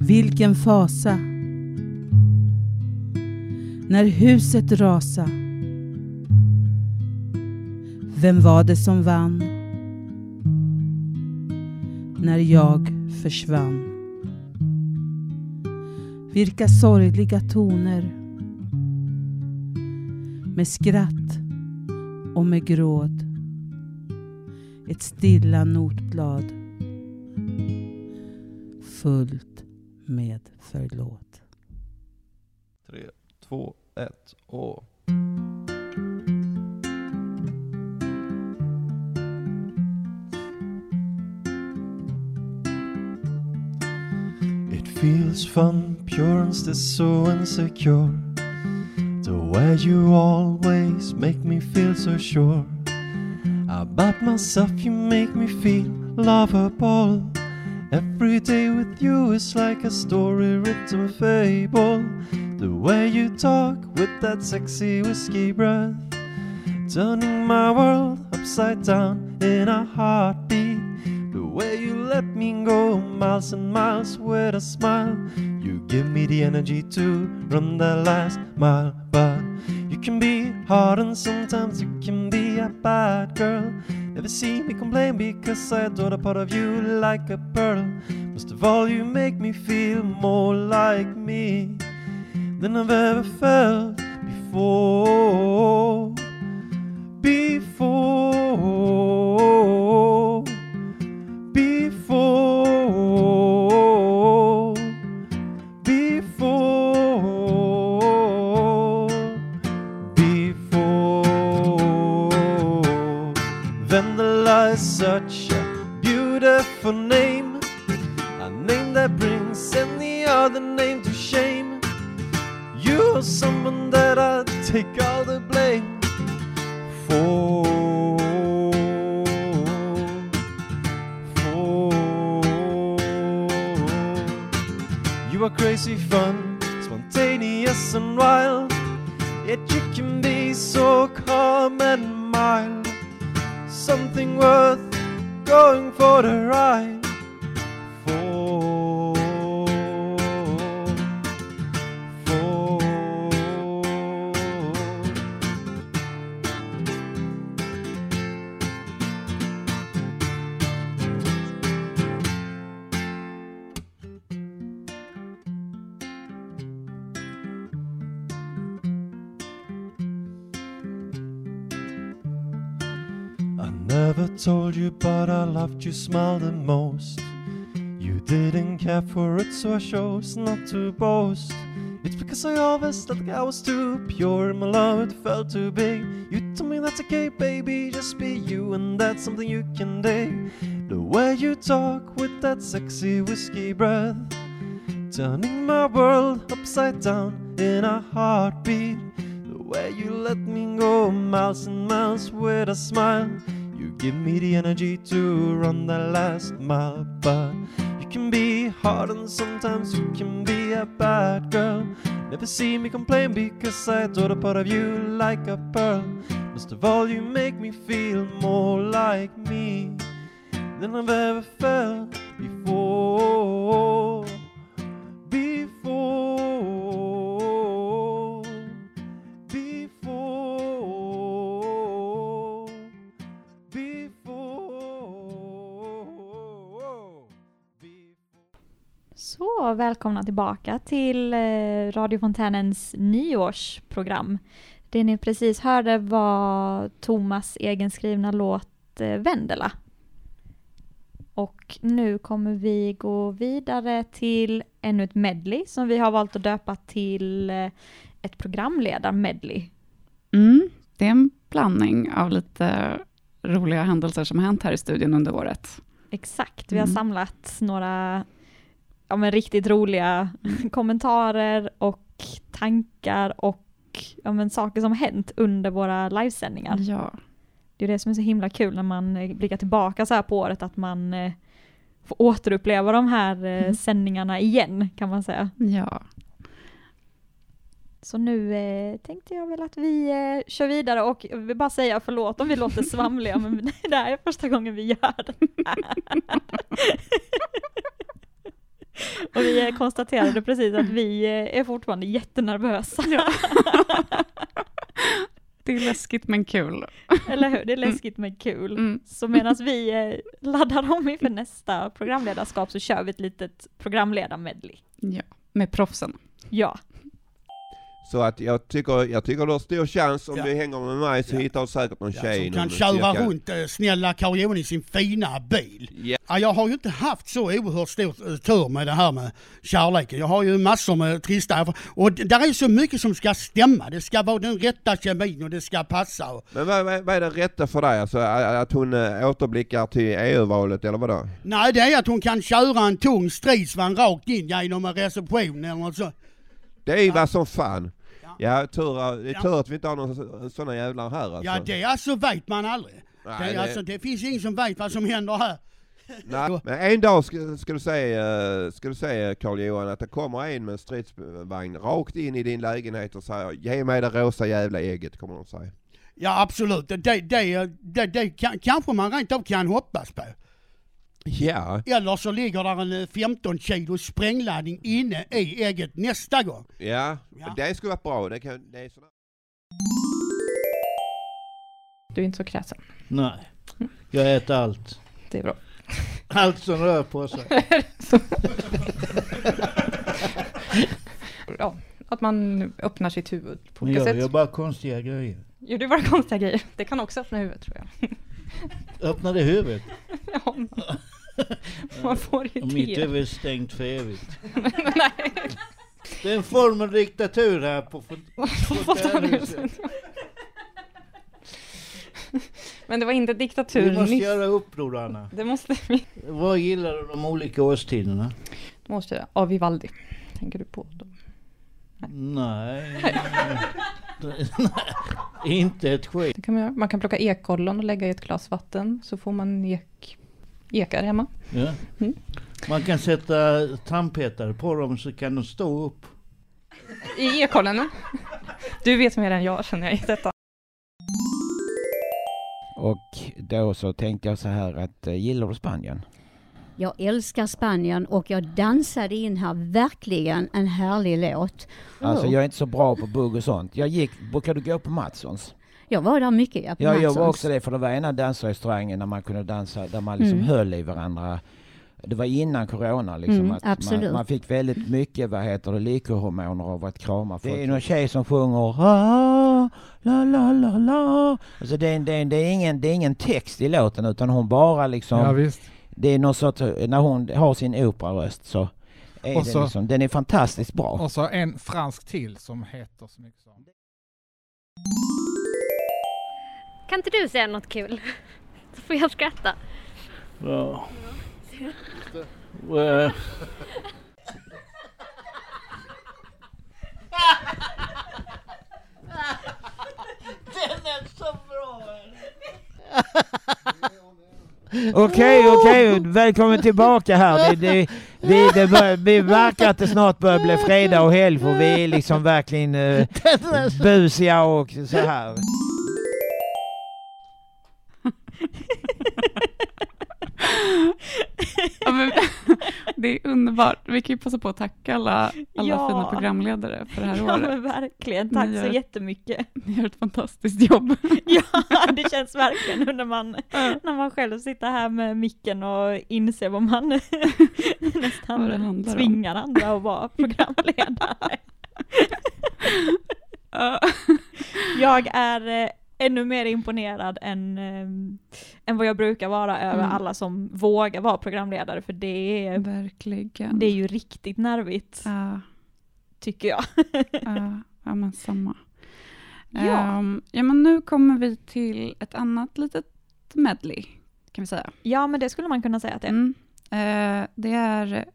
Vilken fasa. När huset rasa. Vem var det som vann? När jag försvann. Vilka sorgliga toner. Med skratt och med gråd. Ett stilla notblad. Fullt med förlåt. Tre, två, ett och... It feels fun, pure and still so insecure. The way you always make me feel so sure about myself, you make me feel lovable. Every day with you is like a story written fable. The way you talk with that sexy whiskey breath, turning my world upside down in a heartbeat. The way you let me go miles and miles with a smile. You give me the energy to run the last mile. But you can be hard and sometimes you can be a bad girl. Never see me complain because I adore a part of you like a pearl. Most of all, you make me feel more like me than I've ever felt before. Before. That brings any other name to shame. You're someone that I take all loved you, smile the most. You didn't care for it, so I chose not to boast. It's because I always like I was too pure, my love it felt too big. You told me that's okay, baby, just be you, and that's something you can dig. The way you talk with that sexy whiskey breath, turning my world upside down in a heartbeat. The way you let me go miles and miles with a smile. Give me the energy to run the last mile, but you can be hard and sometimes you can be a bad girl. Never see me complain because I adore the part of you like a pearl. Most of all, you make me feel more like me than I've ever felt. Before. Välkomna tillbaka till eh, Radio Fontänens nyårsprogram. Det ni precis hörde var Thomas egenskrivna låt eh, Vendela. Och nu kommer vi gå vidare till ännu ett medley som vi har valt att döpa till eh, ett programledar-medley. Mm, det är en blandning av lite roliga händelser som hänt här i studion under året. Exakt, vi har Mm. samlat några ja, men riktigt roliga kommentarer och tankar och ja, men saker som hänt under våra livesändningar. Ja. Det är det som är så himla kul när man eh, blickar tillbaka så här på året, att man eh, får återuppleva de här eh, sändningarna igen, kan man säga. Ja. Så nu eh, tänkte jag väl att vi eh, kör vidare och jag vill bara säga förlåt om vi låter svamliga, men det här är första gången vi gör det här. och vi konstaterade precis att vi eh, är fortfarande jättenervösa. Det är läskigt men kul. Eller hur? Det är läskigt men kul. Så medan vi eh, laddar om inför nästa programledarskap så kör vi ett litet programledarmedley. Ja, med proffsen. Ja. Så att jag tycker, jag tycker du har stor chans om Ja. du hänger med mig så hittar du säkert någon tjej Som kan köra cirka- runt eh, snälla Karl i sin fina bil. Ja. Ja, jag har ju inte haft så oerhört stor eh, tur med det här med kärleken. Jag har ju massor med trista och där är så mycket som ska stämma. Det ska vara den rätta kemin och det ska passa. Men vad, vad, vad är det rätta för dig? Alltså, att hon äh, återblickar till EU-valet eller vadå? nej, det är att hon kan köra en tung stridsvagn rakt in genom en reception eller något så. Det är ju vad som fan. Ja, tur, det är tur att vi inte har några sådana jävlar här alltså. Ja, det alltså vet man aldrig. Nej, det, är det- alltså, det finns ingen som vet vad som händer här. Nej, men en dag ska, ska du säga, ska du säga Carl Johan att det kommer en med en stridsvagn rakt in i din lägenhet och säger ge mig det rosa jävla ägget, kommer de säga. Ja, absolut. Det, det, det, det, det kan, kanske man rent av kan hoppas på. Ja, Eller så ligger där en eh, 15 kilo sprängladdning inne i ägget nästa gång. ja, det skulle vara bra. Det kan, det är sådär. Du är inte så kräsen. Nej, jag äter allt. Det är bra. Allt som rör på sig. ja, att man öppnar sitt huvud på olika jag sätt. gör bara konstiga grejer. Gör du bara konstiga grejer? Det kan också öppna huvudet tror jag. Öppna det huvudet. ja, man får irritera. mitt huvud är stängt för evigt. Det är en form av diktatur här på fontänhuset. Men det var inte diktatur Vi måste nyss. göra uppror Anna. Det måste vi. Vad gillar du de olika årstiderna? Det måste jag. Ja, Vivaldi. Tänker du på då? Nej. Inte ett skit. Kan man, man kan plocka ekollon och lägga i ett glas vatten så får man ek, ekar hemma. Ja. Mm. Man kan sätta tandpetare på dem så kan de stå upp. I ekollen? Du vet mer än jag känner jag i detta. Och då så tänkte jag så här att, eh, gillar du Spanien? Jag älskar Spanien och jag dansade in här verkligen en härlig låt. Alltså Oh. jag är inte så bra på bugg och sånt. Jag gick, brukade du gå på Matssons? Jag var där mycket ja, Ja, jag var också det, för det var ena dansrestaurangen där man kunde dansa, där man liksom Mm. höll i varandra. Det var innan corona liksom. Mm, att man, absolut. man fick väldigt mycket, vad heter det, lyckohormoner av att krama folk. Det är någon tjej som sjunger ah, la la la la. Alltså det, är, det, är, det, är ingen, det är ingen text i låten utan hon bara liksom. Ja, visst. Det är någon sorts, när hon har sin operaröst så är Och så- liksom, den är fantastiskt bra. Och så en fransk till som heter så mycket som... Kan inte du säga något kul? Så får jag skratta. Ja. Eh, Den är så bra! Okej, okej, välkommen tillbaka här. Det, det, vi, det, bör, vi verkar att det snart börjar bli fredag och helg för vi är liksom verkligen uh, busiga och så här. Ja, men, det är underbart. Vi kan ju passa på att tacka alla, alla Ja. fina programledare för det här Ja året. men verkligen, tack Ni så gör- jättemycket. Ni gör ett fantastiskt jobb. Ja, det känns verkligen när man, när man själv sitter här med micken och inser vad man Vad nästan om. tvingar andra att vara programledare. Jag är eh, ännu mer imponerad än, eh, än vad jag brukar vara över Mm. alla som vågar vara programledare för det är, Verkligen. det är ju riktigt nervigt. Ja. Tycker jag. Ja, ja men samma. Ja. Ehm, ja men nu kommer vi till ett annat litet medley, kan vi säga. Ja men det skulle man kunna säga att det är. Mm. Eh, det är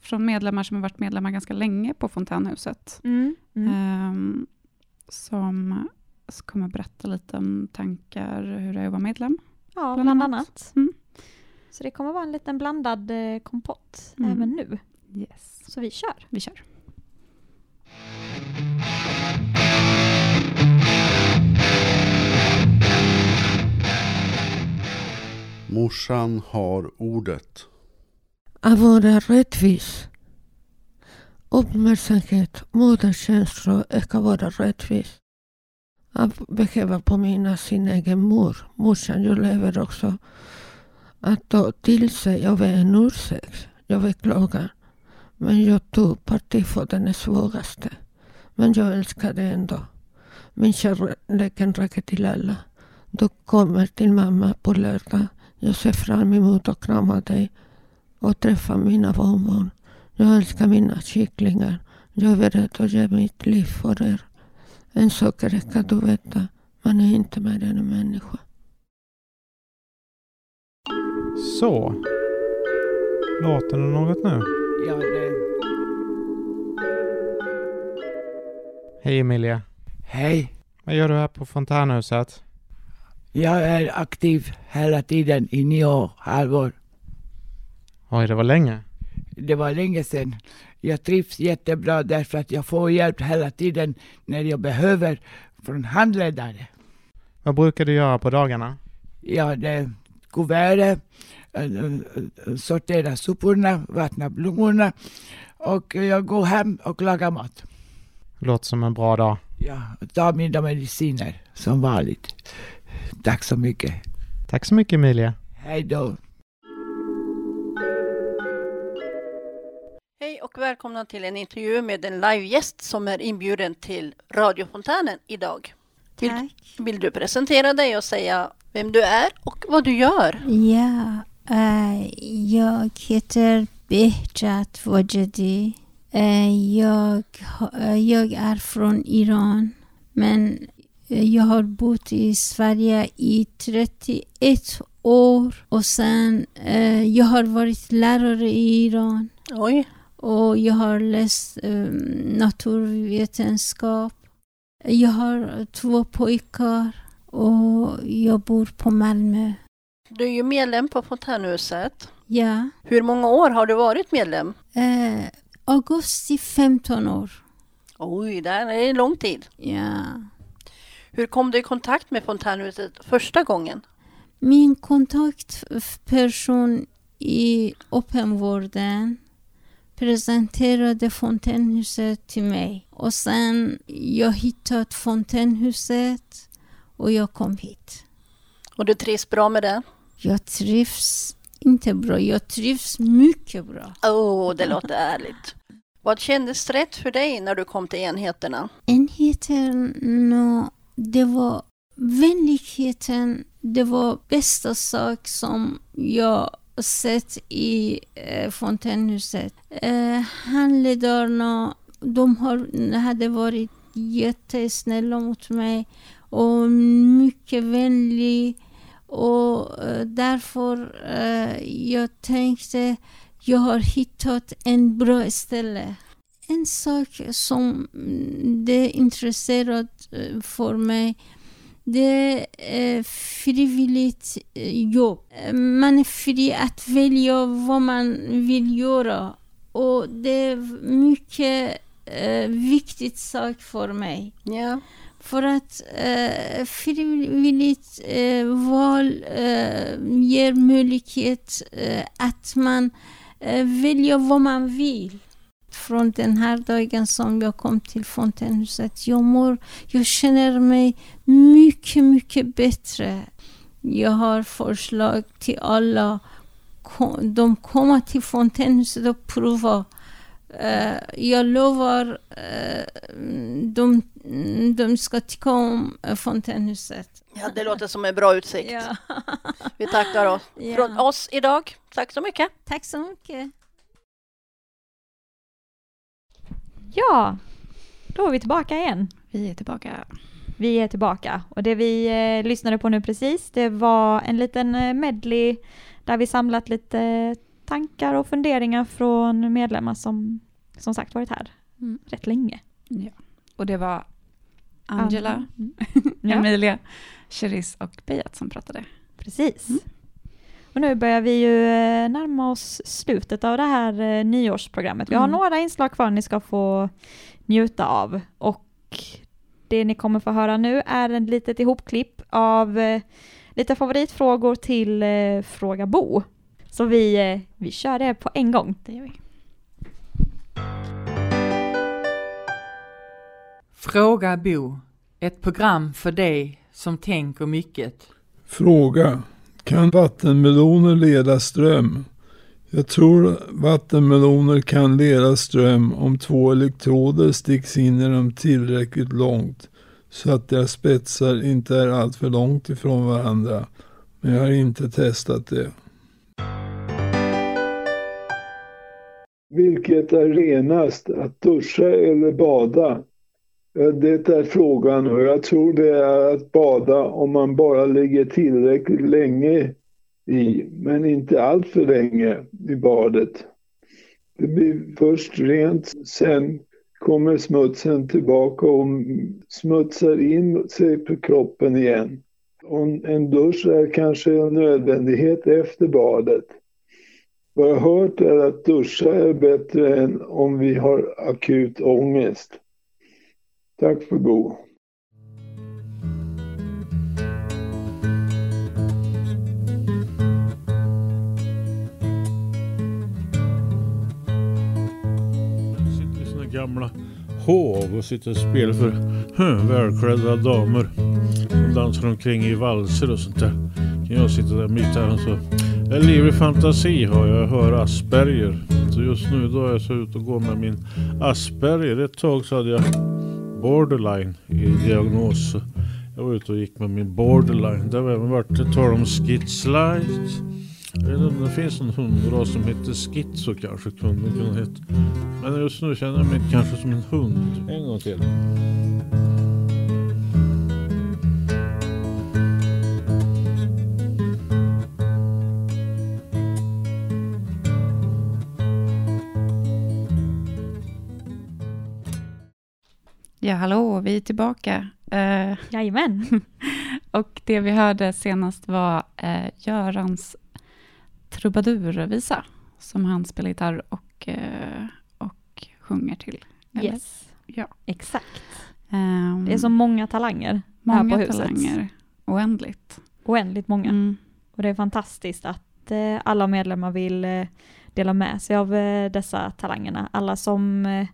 från medlemmar som har varit medlemmar ganska länge på Fontänhuset. Mm. Mm. Ehm, som kommer berätta lite om tankar hur det är att vara medlem. Ja, bland bland, annat. annat. Mm. Så det kommer vara en liten blandad eh, kompott Mm. även nu. Yes. Så vi kör. Vi kör. Morsan har ordet. Att vara rättvis Uppmärksamhet, moderskänslor ska vara rättvis. Jag behöver påminna sin egen mor, morsan, jag lever också, att ta till sig, jag vet en ursäkt, jag beklagar. Men jag tog parti för den svagaste. Men jag älskar det ändå. Min kärleken räcker till alla. Du kommer till mamma på lördag. Jag ser fram emot att krama dig och träffa mina barnbarn. Jag älskar mina kycklingar. Jag är beredd att ge mitt liv för er. En sak ska du veta. Man är inte mer än en människa. Så. Låter det något nu? Ja, det... Hej Emilia. Hej. Vad gör du här på fontänhuset? Jag är aktiv hela tiden i nio år, halvår. Oj, det var länge. Det var länge sedan. Jag trivs jättebra därför att jag får hjälp hela tiden när jag behöver från handledare. Vad brukar du göra på dagarna? Ja, det är kuvertet, äh, äh, sortera soporna, vattna blommorna och jag går hem och lagar mat. Låter som en bra dag. Ja, ta mina mediciner som vanligt. Tack så mycket. Tack så mycket Emilia. Hej då. Och välkomna till en intervju med en livegäst som är inbjuden till radiofontänen idag. Vill, vill du presentera dig och säga vem du är och vad du gör? Ja, eh, jag heter Behjat Wajadi. Eh, jag, eh, jag är från Iran, men jag har bott i Sverige i 31 år och sen eh, jag har varit lärare i Iran. Oj. Och jag har läst eh, naturvetenskap. Jag har två pojkar och jag bor på Malmö. Du är ju medlem på Fontänhuset. Ja. Hur många år har du varit medlem? Eh, augusti 15 år. Oj, det är lång tid. Ja. Hur kom du i kontakt med Fontänhuset första gången? Min kontaktperson i öppenvården presenterade fontänhuset till mig. Och sen jag hittade fontänhuset och jag kom hit. Och du trivs bra med det? Jag trivs inte bra, jag trivs mycket bra. Åh, oh, det låter ärligt. Vad kändes rätt för dig när du kom till enheterna? Enheterna, det var vänligheten, det var bästa sak som jag sett i eh, fontänhuset. Eh, handledarna, de har, hade varit jättesnälla mot mig och mycket vänlig och eh, därför eh, jag tänkte jag har hittat en bra ställe. En sak som mm, det är intresserat eh, för mig det är frivilligt eh, jobb. Man är fri att välja vad man vill göra. Och det är mycket eh, viktigt sak för mig. Ja. För att eh, frivilligt eh, val eh, ger möjlighet eh, att man eh, väljer vad man vill. Från den här dagen som jag kom till fontänhuset, jag mår, jag känner mig mycket, mycket bättre. Jag har förslag till alla. De kommer till fontänhuset och provar. Eh, jag lovar, uh, de, de ska tycka om eh, fontänhuset. Ja, det låter som en bra utsikt. Ja. Vi tackar oss från oss idag. Tack så mycket. Tack så mycket. Ja, då är vi tillbaka igen. Vi är tillbaka. Vi är tillbaka och det vi eh, lyssnade på nu precis det var en liten eh, medley där vi samlat lite tankar och funderingar från medlemmar som som sagt varit här Mm. rätt länge. Ja. Och det var Angela, Mm. Emilia, Cherise och Bejat som pratade. Precis. Och nu börjar vi ju eh, närma oss slutet av det här eh, nyårsprogrammet. Vi har Mm. några inslag kvar ni ska få njuta av och det ni kommer få höra nu är en litet ihopklipp av eh, lite favoritfrågor till Fråga Bo. Så vi, vi kör det på en gång. Det gör vi. Fråga Bo. Ett program för dig som tänker mycket. Fråga. Kan vattenmeloner leda ström? Jag tror vattenmeloner kan leda ström om två elektroder sticks in i dem tillräckligt långt så att deras spetsar inte är alltför långt ifrån varandra. Men jag har inte testat det. Vilket är renast, att duscha eller bada? Det är frågan och jag tror det är att bada om man bara ligger tillräckligt länge i, men inte allt för länge i badet. Det blir först rent, sen kommer smutsen tillbaka och smutsar in sig på kroppen igen. Och en dusch är kanske en nödvändighet efter badet. Vad jag har hört är att duscha är bättre än om vi har akut ångest. Tack för god. sitter i såna gamla hov och sitter och spelar för hm, välklädda damer. De dansar omkring i valser och sånt där. Kan jag sitta där mitt här och så. En livlig fantasi har jag, jag hör Asperger. Så just nu då är jag så ute och går med min Asperger. Ett tag så hade jag borderline i diagnos. Jag var ute och gick med min borderline. Det har även varit tal om skitslight. Jag vet inte om det finns en hundras som heter Schizo kanske kunde kunna heta. Men just nu känner jag mig kanske som en hund. En gång till. Ja, hallå, vi är tillbaka. Uh, Jajamän. och det vi hörde senast var uh, Görans trubadurvisa som han spelar gitarr och, uh, och sjunger till. eller? Yes. Ja. Exakt. Ehm, Det är så många talanger här många på huset. talanger. Oändligt. Oändligt många. Mm. Och det är fantastiskt att eh, alla medlemmar vill eh, dela med sig av eh, dessa talangerna. Alla som eh,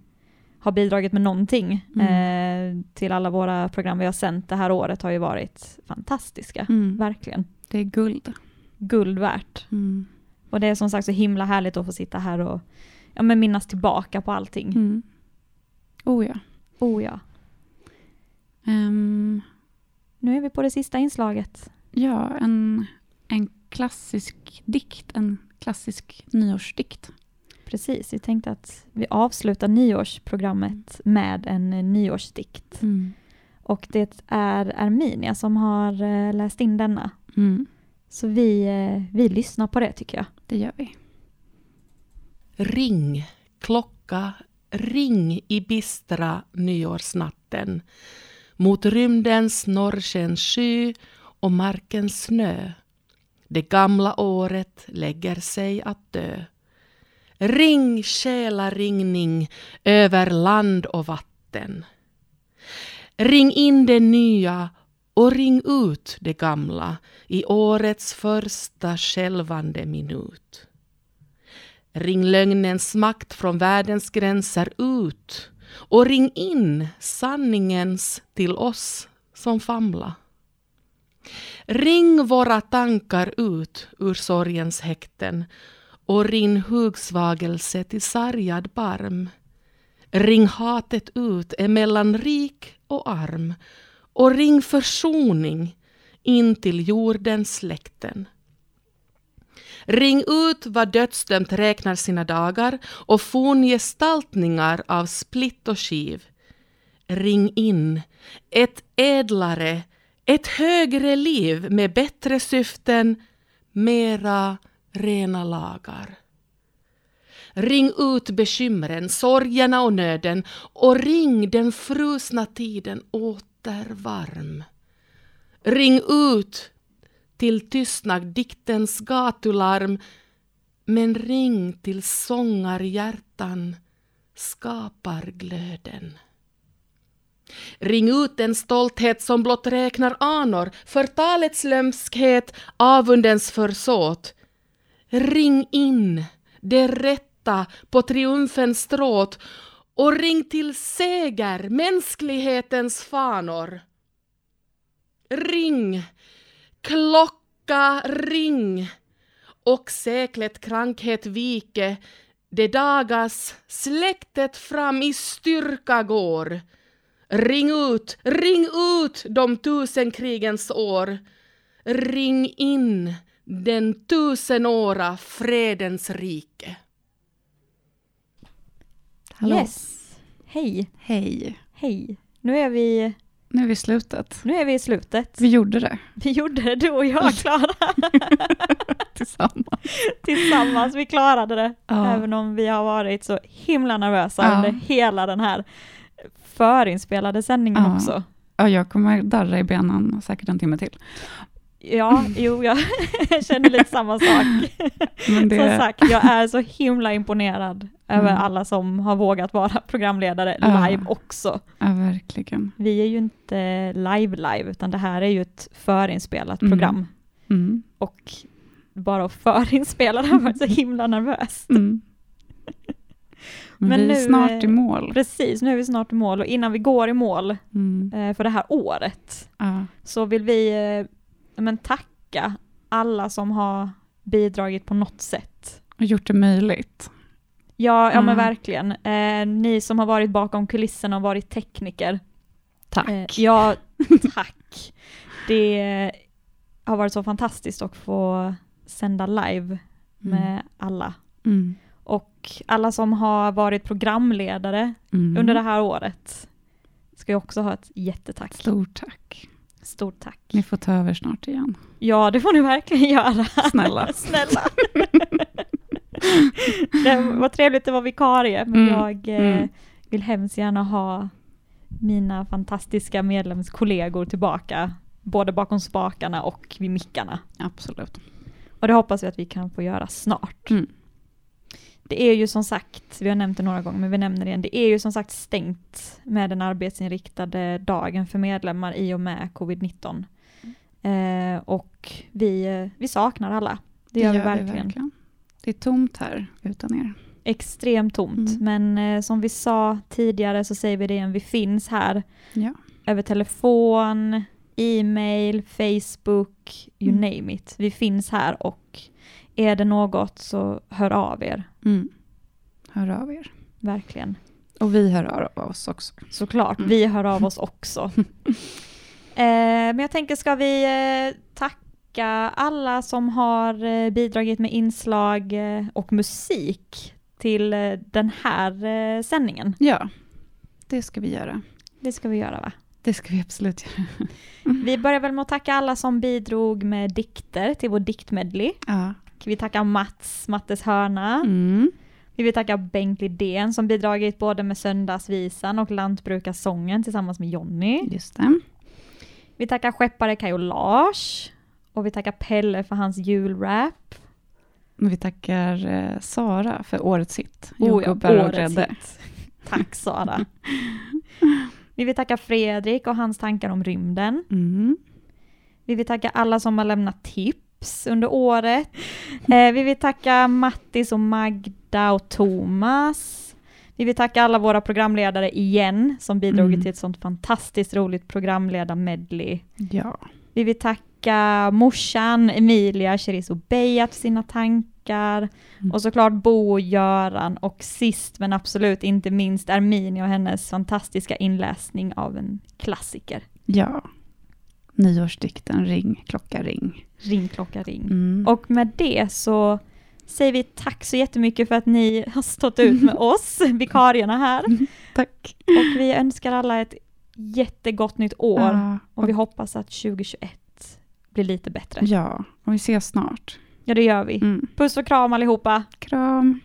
har bidragit med någonting eh, till alla våra program vi har sänt det här året har ju varit fantastiska. Mm. Verkligen. Det är guld. Guld värt. Mm. Och det är som sagt så himla härligt att få sitta här och ja, men minnas tillbaka på allting. Mm. Oh ja. Oh ja. Ehm, Nu är vi på det sista inslaget. ja, en, en klassisk dikt, en klassisk nyårsdikt. Precis, vi tänkte att vi avslutar nyårsprogrammet med en eh, nyårsdikt. Mm. Och det är Erminia som har eh, läst in denna. Mm. Så vi, eh, vi lyssnar på det tycker jag. Det gör vi. Ring, klocka, ring i bistra nyårsnatten mot rymdens norrskenssky och markens snö. Det gamla året lägger sig att dö. Ring själaringning över land och vatten. Ring in det nya och ring ut det gamla i årets första skälvande minut. Ring lögnens makt från världens gränser ut och ring in sanningens till oss som famla. Ring våra tankar ut ur sorgens häkten och ring hugsvagelse till sargad barm. Ring hatet ut emellan rik och arm och ring försoning in till jordens släkten. Ring ut vad dödsdömt räknar sina dagar och forngestaltningar av splitt och skiv. Ring in ett ädlare, ett högre liv med bättre syften, mera rena lagar. Ring ut bekymren, sorgerna och nöden och ring den frusna tiden åter varm. Ring ut till tystnad diktens gatularm men ring till sångarhjärtan skapar glöden. Ring ut den stolthet som blott räknar anor, förtalets lömskhet, avundens försåt. Ring in det rätta på triumfens stråt och ring till seger mänsklighetens fanor. Ring, klocka ring och seklet krankhet vike det dagas släktet fram i styrka går. Ring ut, ring ut de tusen krigens år. Ring in den tusenåra fredens rike. Hallå. Yes. Hej. Hej. Hej. Nu är vi... Nu är vi i slutet. Nu är vi i slutet. Vi gjorde det. Vi gjorde det, du och jag, Klara. Tillsammans. Tillsammans, vi klarade det. Ja. Även om vi har varit så himla nervösa Ja. under hela den här förinspelade sändningen Ja. också. Ja, jag kommer darra i benen säkert en timme till. Ja, jo, jag känner lite samma sak. Men det- Som sagt, jag är så himla imponerad över Mm. alla som har vågat vara programledare Ja. live också. Ja, verkligen. Vi är ju inte live-live, utan det här är ju ett förinspelat Mm. program. Mm. Och bara att förinspela det har varit så himla nervöst. Mm. Men vi är snart i mål. Precis, nu är vi snart i mål och innan vi går i mål Mm. eh, för det här året Ja. så vill vi eh, men, tacka alla som har bidragit på något sätt. Och gjort det möjligt. Ja, ja men Mm. verkligen. Eh, ni som har varit bakom kulisserna och varit tekniker. Tack. Eh, ja, tack. Det har varit så fantastiskt att få sända live med alla. Mm. Och alla som har varit programledare Mm. under det här året ska ju också ha ett jättetack. Stort tack. Stort tack. Ni får ta över snart igen. Ja, det får ni verkligen göra. Snälla. Snälla. det var trevligt att vara vikarie, men Mm. jag eh, Mm. vill hemskt gärna ha mina fantastiska medlemskollegor tillbaka, både bakom spakarna och vid mickarna. Absolut. Och det hoppas vi att vi kan få göra snart. Mm. Det är ju som sagt, vi har nämnt det några gånger, men vi nämner det igen, det är ju som sagt stängt med den arbetsinriktade dagen för medlemmar i och med covid-19. Eh, och vi, eh, vi saknar alla. Det gör, vi, verkligen. Det är tomt här utan er. Extremt tomt, Mm. men eh, som vi sa tidigare så säger vi det igen, vi finns här Ja. över telefon, e-mail, Facebook, you Mm. name it. Vi finns här och är det något så hör av er. Mm. Hör av er. Verkligen. Och vi hör av oss också. Såklart, Mm. vi hör av oss också. eh, men jag tänker, ska vi eh, tacka alla som har eh, bidragit med inslag eh, och musik till eh, den här eh, sändningen? Ja, det ska vi göra. Det ska vi göra va? Det ska vi absolut göra. Vi börjar väl med att tacka alla som bidrog med dikter till vår diktmedley. Ja. Vi tackar Mats, Mattes hörna. Mm. Vi vill tacka Bengt Lidén som bidragit både med Söndagsvisan och Lantbrukarsången tillsammans med Jonny. Just det. Vi tackar skeppare Kaj och Lars. Och vi tackar Pelle för hans julrap. Vi tackar eh, Sara för årets hit. Oh ja, årets hit. Tack Sara. vi vill tacka Fredrik och hans tankar om rymden. Mm. Vi vill tacka alla som har lämnat tips under året. Eh, vi vill tacka Mattis och Magda och Thomas. Vi vill tacka alla våra programledare igen som bidrog Mm. till ett sånt fantastiskt roligt programledar-medley. Ja. Vi vill tacka morsan Emilia Cherizo Beyat för sina tankar. Mm. Och såklart Bo och Göran. Och sist men absolut inte minst Erminia och hennes fantastiska inläsning av en klassiker. Ja. Nyårsdikten Ring, klocka ring. Ring klocka ring. Mm. Och med det så säger vi tack så jättemycket för att ni har stått ut med oss, vikarierna här. Tack. Och vi önskar alla ett jättegott nytt år. Ja, och vi hoppas att 2021 blir lite bättre. Ja, och vi ses snart. Ja, det gör vi. Mm. Puss och kram allihopa. Kram.